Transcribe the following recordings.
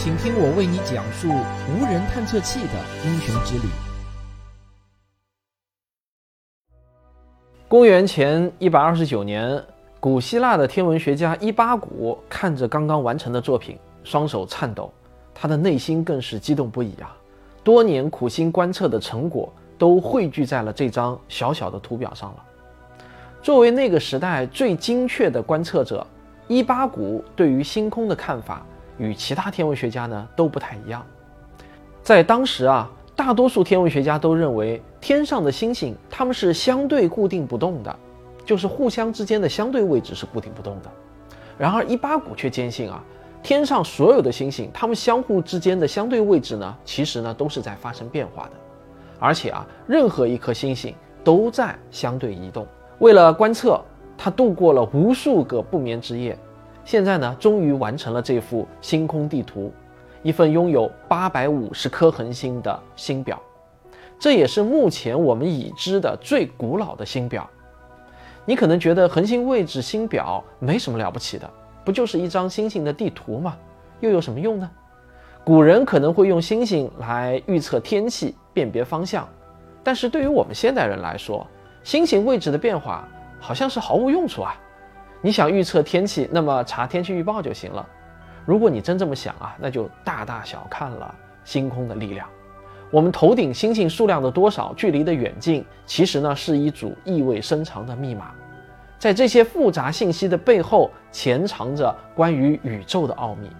请听我为你讲述无人探测器的英雄之旅。公元前一百二十九年，古希腊的天文学家伊巴谷看着刚刚完成的作品，双手颤抖，他的内心更是激动不已啊！多年苦心观测的成果都汇聚在了这张小小的图表上了。作为那个时代最精确的观测者，伊巴谷对于星空的看法与其他天文学家呢都不太一样。在当时啊，大多数天文学家都认为天上的星星它们是相对固定不动的，就是互相之间的相对位置是固定不动的。然而伊巴谷却坚信啊，天上所有的星星它们相互之间的相对位置呢，其实呢都是在发生变化的，而且啊，任何一颗星星都在相对移动。为了观测，他度过了无数个不眠之夜。现在呢，终于完成了这幅星空地图，一份拥有八百五十颗恒星的星表。这也是目前我们已知的最古老的星表。你可能觉得恒星位置星表没什么了不起的，不就是一张星星的地图吗？又有什么用呢？古人可能会用星星来预测天气、辨别方向，但是对于我们现代人来说，星星位置的变化好像是毫无用处啊！你想预测天气，那么查天气预报就行了。如果你真这么想啊，那就大大小看了星空的力量。我们头顶星星数量的多少，距离的远近，其实呢是一组意味深长的密码。在这些复杂信息的背后，潜藏着关于宇宙的奥秘，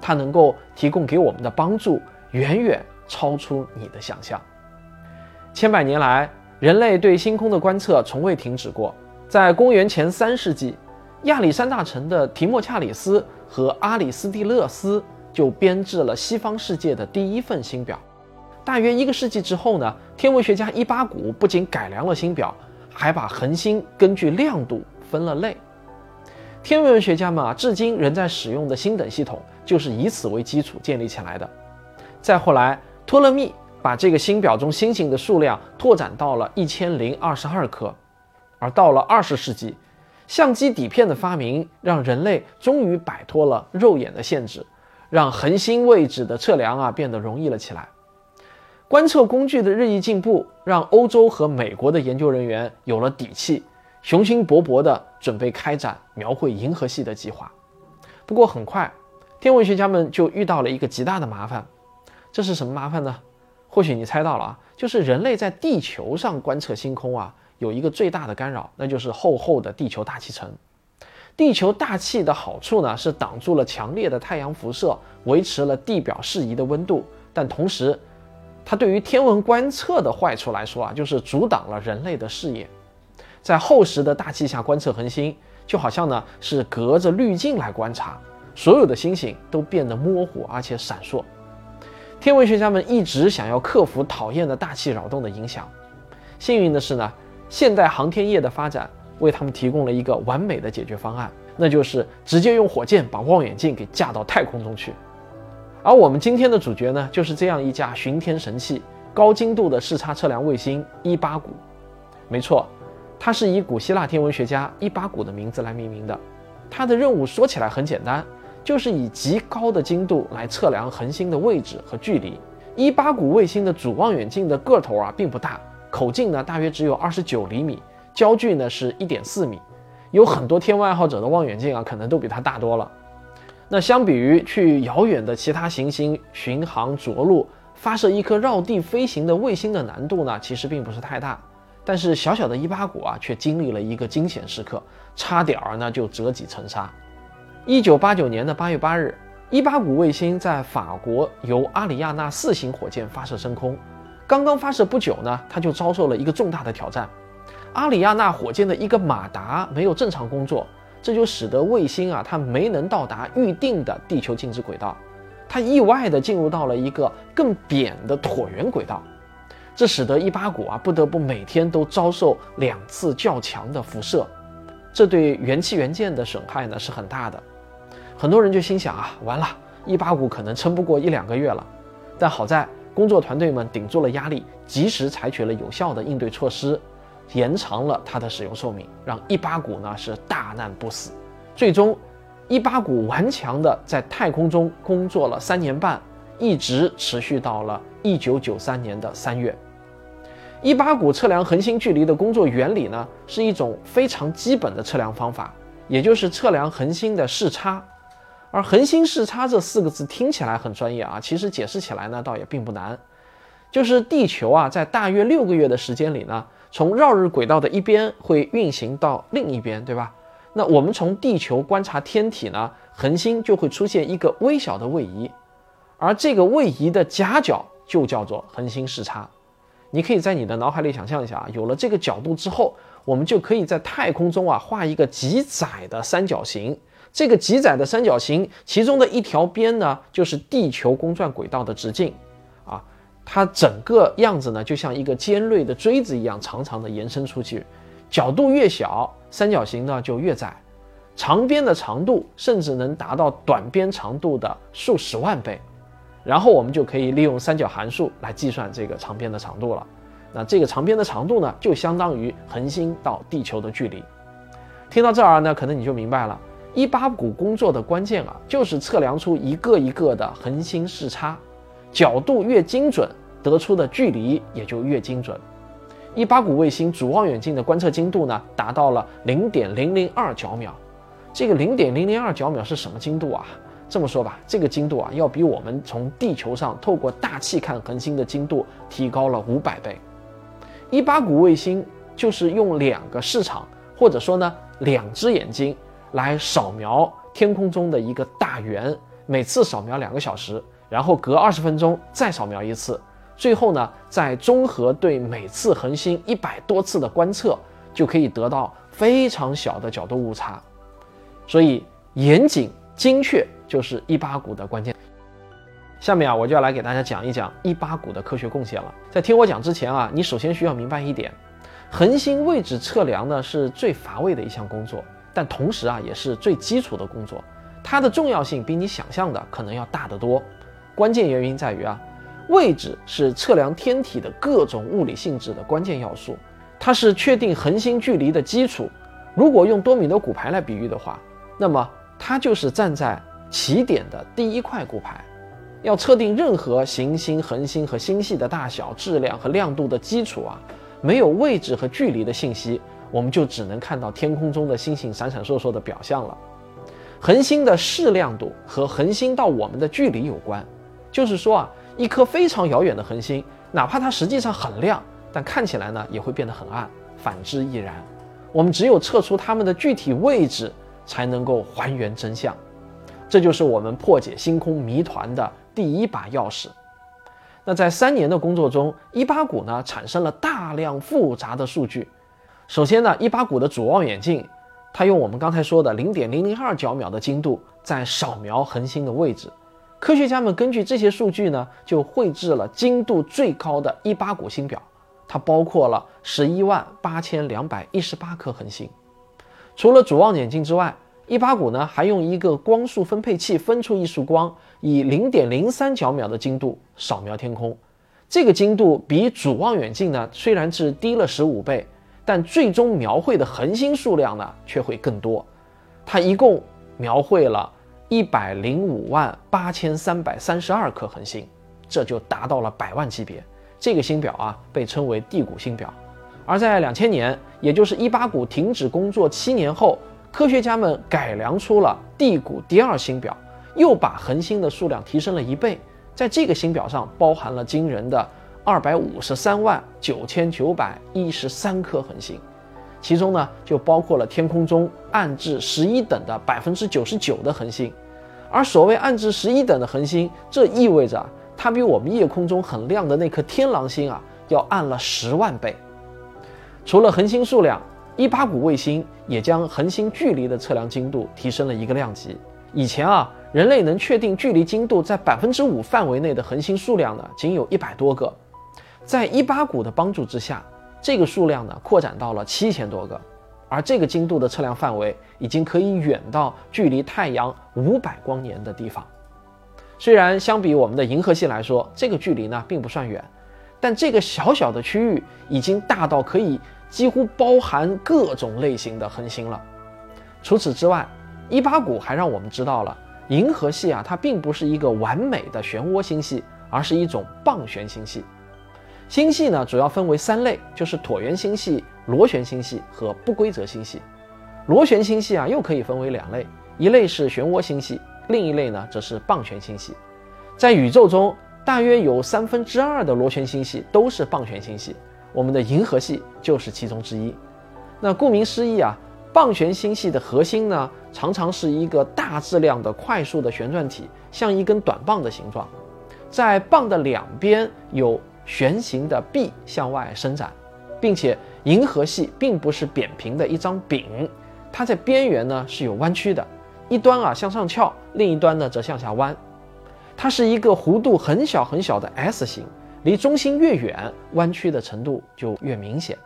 它能够提供给我们的帮助远远超出你的想象。千百年来。人类对星空的观测从未停止过。在公元前三世纪，亚历山大城的提莫恰里斯和阿里斯蒂勒斯就编制了西方世界的第一份星表。大约一个世纪之后呢，天文学家伊巴谷不仅改良了星表，还把恒星根据亮度分了类。天文学家们啊，至今仍在使用的星等系统就是以此为基础建立起来的。再后来，托勒密。把这个星表中星星的数量拓展到了一千零二十二颗，而到了二十世纪，相机底片的发明让人类终于摆脱了肉眼的限制，让恒星位置的测量啊变得容易了起来。观测工具的日益进步，让欧洲和美国的研究人员有了底气，雄心勃勃地准备开展描绘银河系的计划。不过很快，天文学家们就遇到了一个极大的麻烦，这是什么麻烦呢？或许你猜到了啊，就是人类在地球上观测星空啊，有一个最大的干扰，那就是厚厚的地球大气层。地球大气的好处呢，是挡住了强烈的太阳辐射，维持了地表适宜的温度。但同时，它对于天文观测的坏处来说啊，就是阻挡了人类的视野。在厚实的大气下观测恒星，就好像呢是隔着滤镜来观察，所有的星星都变得模糊而且闪烁。天文学家们一直想要克服讨厌的大气扰动的影响。幸运的是呢，现代航天业的发展为他们提供了一个完美的解决方案，那就是直接用火箭把望远镜给架到太空中去。而我们今天的主角呢，就是这样一架巡天神器——高精度的视差测量卫星伊巴谷。没错，它是以古希腊天文学家伊巴谷的名字来命名的。它的任务说起来很简单。就是以极高的精度来测量恒星的位置和距离。伊巴谷卫星的主望远镜的个头啊并不大，口径呢大约只有二十九厘米，焦距呢是一点四米。有很多天文爱好者的望远镜啊可能都比它大多了。那相比于去遥远的其他行星巡航着陆，发射一颗绕地飞行的卫星的难度呢其实并不是太大。但是小小的伊巴谷啊却经历了一个惊险时刻，差点儿呢就折戟沉沙。一九八九年的八月八日，伊巴谷卫星在法国由阿里亚纳四型火箭发射升空。刚刚发射不久呢，它就遭受了一个重大的挑战。阿里亚纳火箭的一个马达没有正常工作，这就使得卫星啊，它没能到达预定的地球静止轨道，它意外的进入到了一个更扁的椭圆轨道。这使得伊巴谷啊，不得不每天都遭受两次较强的辐射，这对元气元件的损害呢是很大的。很多人就心想啊，完了，伊巴谷可能撑不过一两个月了。但好在工作团队们顶住了压力，及时采取了有效的应对措施，延长了它的使用寿命，让伊巴谷呢是大难不死。最终，伊巴谷顽强地在太空中工作了三年半，一直持续到了一九九三年的三月。伊巴谷测量恒星距离的工作原理呢，是一种非常基本的测量方法，也就是测量恒星的视差。而恒星视差这四个字听起来很专业啊，其实解释起来呢，倒也并不难。就是地球啊，在大约六个月的时间里呢，从绕日轨道的一边会运行到另一边，对吧？那我们从地球观察天体呢，恒星就会出现一个微小的位移，而这个位移的夹角就叫做恒星视差。你可以在你的脑海里想象一下啊，有了这个角度之后，我们就可以在太空中啊画一个极窄的三角形。这个极窄的三角形，其中的一条边呢，就是地球公转轨道的直径，啊，它整个样子呢，就像一个尖锐的锥子一样，长长的延伸出去。角度越小，三角形呢就越窄，长边的长度甚至能达到短边长度的数十万倍。然后我们就可以利用三角函数来计算这个长边的长度了。那这个长边的长度呢，就相当于恒星到地球的距离。听到这儿呢，可能你就明白了，伊巴谷工作的关键啊，就是测量出一个一个的恒星视差，角度越精准，得出的距离也就越精准。伊巴谷卫星主望远镜的观测精度呢，达到了零点零零二角秒。这个零点零零二角秒是什么精度啊？这么说吧，这个精度啊，要比我们从地球上透过大气看恒星的精度提高了五百倍。伊巴谷卫星就是用两个视场，或者说呢两只眼睛来扫描天空中的一个大圆，每次扫描两个小时，然后隔二十分钟再扫描一次，最后呢再综合对每次恒星一百多次的观测，就可以得到非常小的角度误差。所以严谨精确。就是一八股的关键。下面啊，我就要来给大家讲一讲一八股的科学贡献了。在听我讲之前啊，你首先需要明白一点：恒星位置测量呢是最乏味的一项工作，但同时啊也是最基础的工作。它的重要性比你想象的可能要大得多。关键原因在于啊，位置是测量天体的各种物理性质的关键要素，它是确定恒星距离的基础。如果用多米诺骨牌来比喻的话，那么它就是站在。起点的第一块骨牌，要测定任何行星、恒星和星系的大小、质量和亮度的基础啊，没有位置和距离的信息，我们就只能看到天空中的星星闪闪烁烁的表象了。恒星的视亮度和恒星到我们的距离有关，就是说啊，一颗非常遥远的恒星，哪怕它实际上很亮，但看起来呢也会变得很暗，反之亦然。我们只有测出它们的具体位置，才能够还原真相。这就是我们破解星空谜团的第一把钥匙。那在三年的工作中，伊巴谷呢产生了大量复杂的数据。首先呢，伊巴谷的主望远镜，它用我们刚才说的零点零零二角秒的精度在扫描恒星的位置。科学家们根据这些数据呢，就绘制了精度最高的伊巴谷星表，它包括了十一万八千两百一十八颗恒星。除了主望远镜之外，伊巴谷呢，还用一个光束分配器分出一束光，以零点零三角秒的精度扫描天空。这个精度比主望远镜呢，虽然是低了十五倍，但最终描绘的恒星数量呢，却会更多。它一共描绘了一百零五万八千三百三十二颗恒星，这就达到了百万级别。这个星表啊，被称为地谷星表。而在两千年，也就是伊巴谷停止工作七年后。科学家们改良出了地谷第二星表，又把恒星的数量提升了一倍。在这个星表上，包含了惊人的二百五十三万九千九百一十三颗恒星，其中呢，就包括了天空中暗至十一等的百分之九十九的恒星。而所谓暗至十一等的恒星，这意味着它比我们夜空中很亮的那颗天狼星啊，要暗了十万倍。除了恒星数量，伊巴谷卫星也将恒星距离的测量精度提升了一个量级。以前啊，人类能确定距离精度在百分之五范围内的恒星数量呢，仅有一百多个。在一八谷的帮助之下，这个数量呢扩展到了七千多个。而这个精度的测量范围已经可以远到距离太阳五百光年的地方。虽然相比我们的银河系来说，这个距离呢并不算远，但这个小小的区域已经大到可以。几乎包含各种类型的恒星了。除此之外，一八股还让我们知道了银河系啊，它并不是一个完美的漩涡星系，而是一种棒旋星系。星系呢，主要分为三类，就是椭圆星系、螺旋星系和不规则星系。螺旋星系啊，又可以分为两类，一类是漩涡星系，另一类呢，则是棒旋星系。在宇宙中，大约有三分之二的螺旋星系都是棒旋星系，我们的银河系就是其中之一。那顾名思义啊，棒旋星系的核心呢，常常是一个大质量的快速的旋转体，像一根短棒的形状，在棒的两边有旋形的臂向外伸展，并且银河系并不是扁平的一张饼。它在边缘呢是有弯曲的，一端啊向上翘，另一端呢则向下弯。它是一个弧度很小很小的 S 型，离中心越远，弯曲的程度就越明显。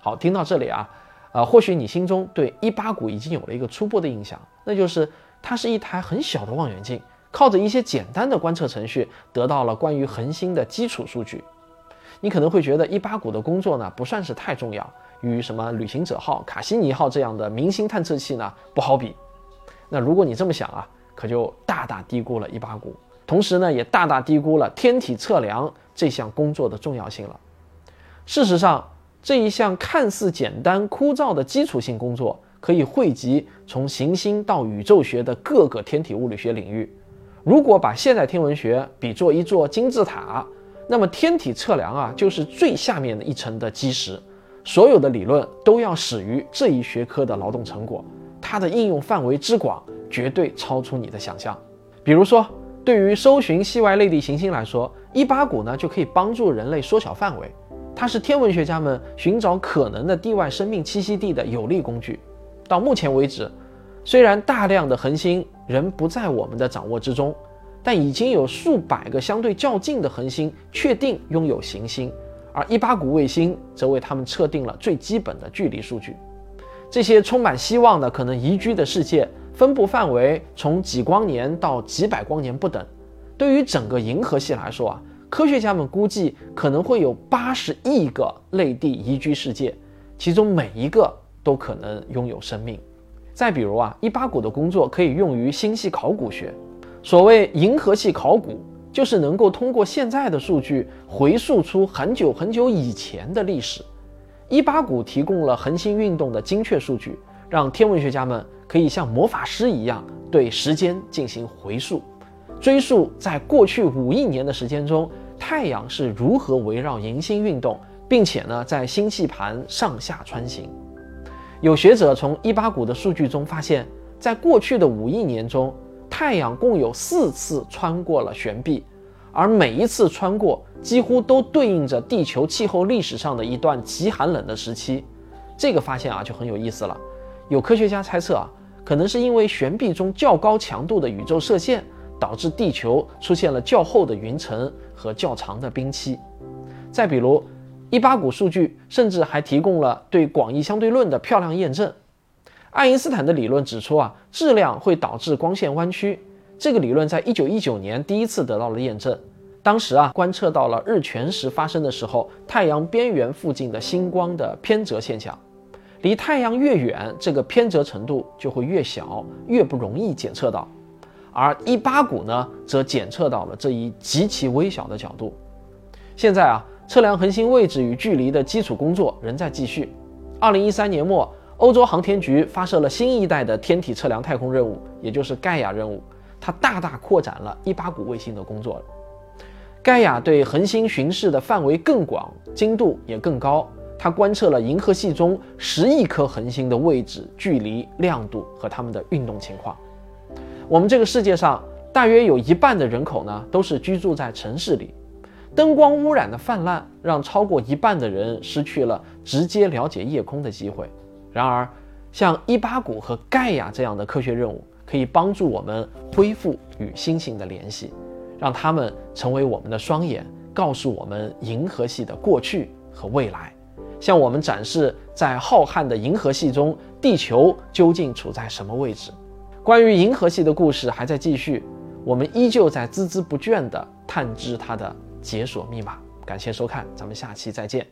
好，听到这里啊，呃，或许你心中对一八股已经有了一个初步的印象，那就是它是一台很小的望远镜，靠着一些简单的观测程序，得到了关于恒星的基础数据。你可能会觉得一八股的工作呢不算是太重要。与什么旅行者号、卡西尼号这样的明星探测器呢不好比。那如果你这么想啊，可就大大低估了一八股，同时呢也大大低估了天体测量这项工作的重要性了。事实上，这一项看似简单枯燥的基础性工作，可以汇集从行星到宇宙学的各个天体物理学领域。如果把现代天文学比作一座金字塔，那么天体测量啊就是最下面的一层的基石。所有的理论都要始于这一学科的劳动成果，它的应用范围之广，绝对超出你的想象。比如说，对于搜寻系外类地行星来说，一八股呢就可以帮助人类缩小范围，它是天文学家们寻找可能的地外生命栖息地的有力工具。到目前为止，虽然大量的恒星仍不在我们的掌握之中，但已经有数百个相对较近的恒星确定拥有行星。而一八股卫星则为他们测定了最基本的距离数据。这些充满希望的可能宜居的世界，分布范围从几光年到几百光年不等。对于整个银河系来说啊，科学家们估计可能会有八十亿个类地宜居世界，其中每一个都可能拥有生命。再比如啊，一八股的工作可以用于星系考古学。所谓银河系考古。就是能够通过现在的数据回溯出很久很久以前的历史。一八股提供了恒星运动的精确数据，让天文学家们可以像魔法师一样对时间进行回溯，追溯在过去五亿年的时间中，太阳是如何围绕银星运动，并且呢在星系盘上下穿行。有学者从一八股的数据中发现，在过去的五亿年中。太阳共有四次穿过了悬臂，而每一次穿过几乎都对应着地球气候历史上的一段极寒冷的时期。这个发现啊就很有意思了。有科学家猜测啊，可能是因为悬臂中较高强度的宇宙射线，导致地球出现了较厚的云层和较长的冰期。再比如，一八股数据甚至还提供了对广义相对论的漂亮验证。爱因斯坦的理论指出啊，质量会导致光线弯曲。这个理论在一九一九年第一次得到了验证。当时啊，观测到了日全食发生的时候，太阳边缘附近的星光的偏折现象。离太阳越远，这个偏折程度就会越小，越不容易检测到。而一八股呢，则检测到了这一极其微小的角度。现在啊，测量恒星位置与距离的基础工作仍在继续。二零一三年末。欧洲航天局发射了新一代的天体测量太空任务，也就是盖亚任务。它大大扩展了一八股卫星的工作。盖亚对恒星巡视的范围更广，精度也更高。它观测了银河系中十亿颗恒星的位置、距离、亮度和它们的运动情况。我们这个世界上大约有一半的人口呢，都是居住在城市里。灯光污染的泛滥，让超过一半的人失去了直接了解夜空的机会。然而，像伊巴谷和盖亚这样的科学任务，可以帮助我们恢复与星星的联系，让它们成为我们的双眼，告诉我们银河系的过去和未来，向我们展示在浩瀚的银河系中，地球究竟处在什么位置。关于银河系的故事还在继续，我们依旧在孜孜不倦地探知它的解锁密码，感谢收看，咱们下期再见。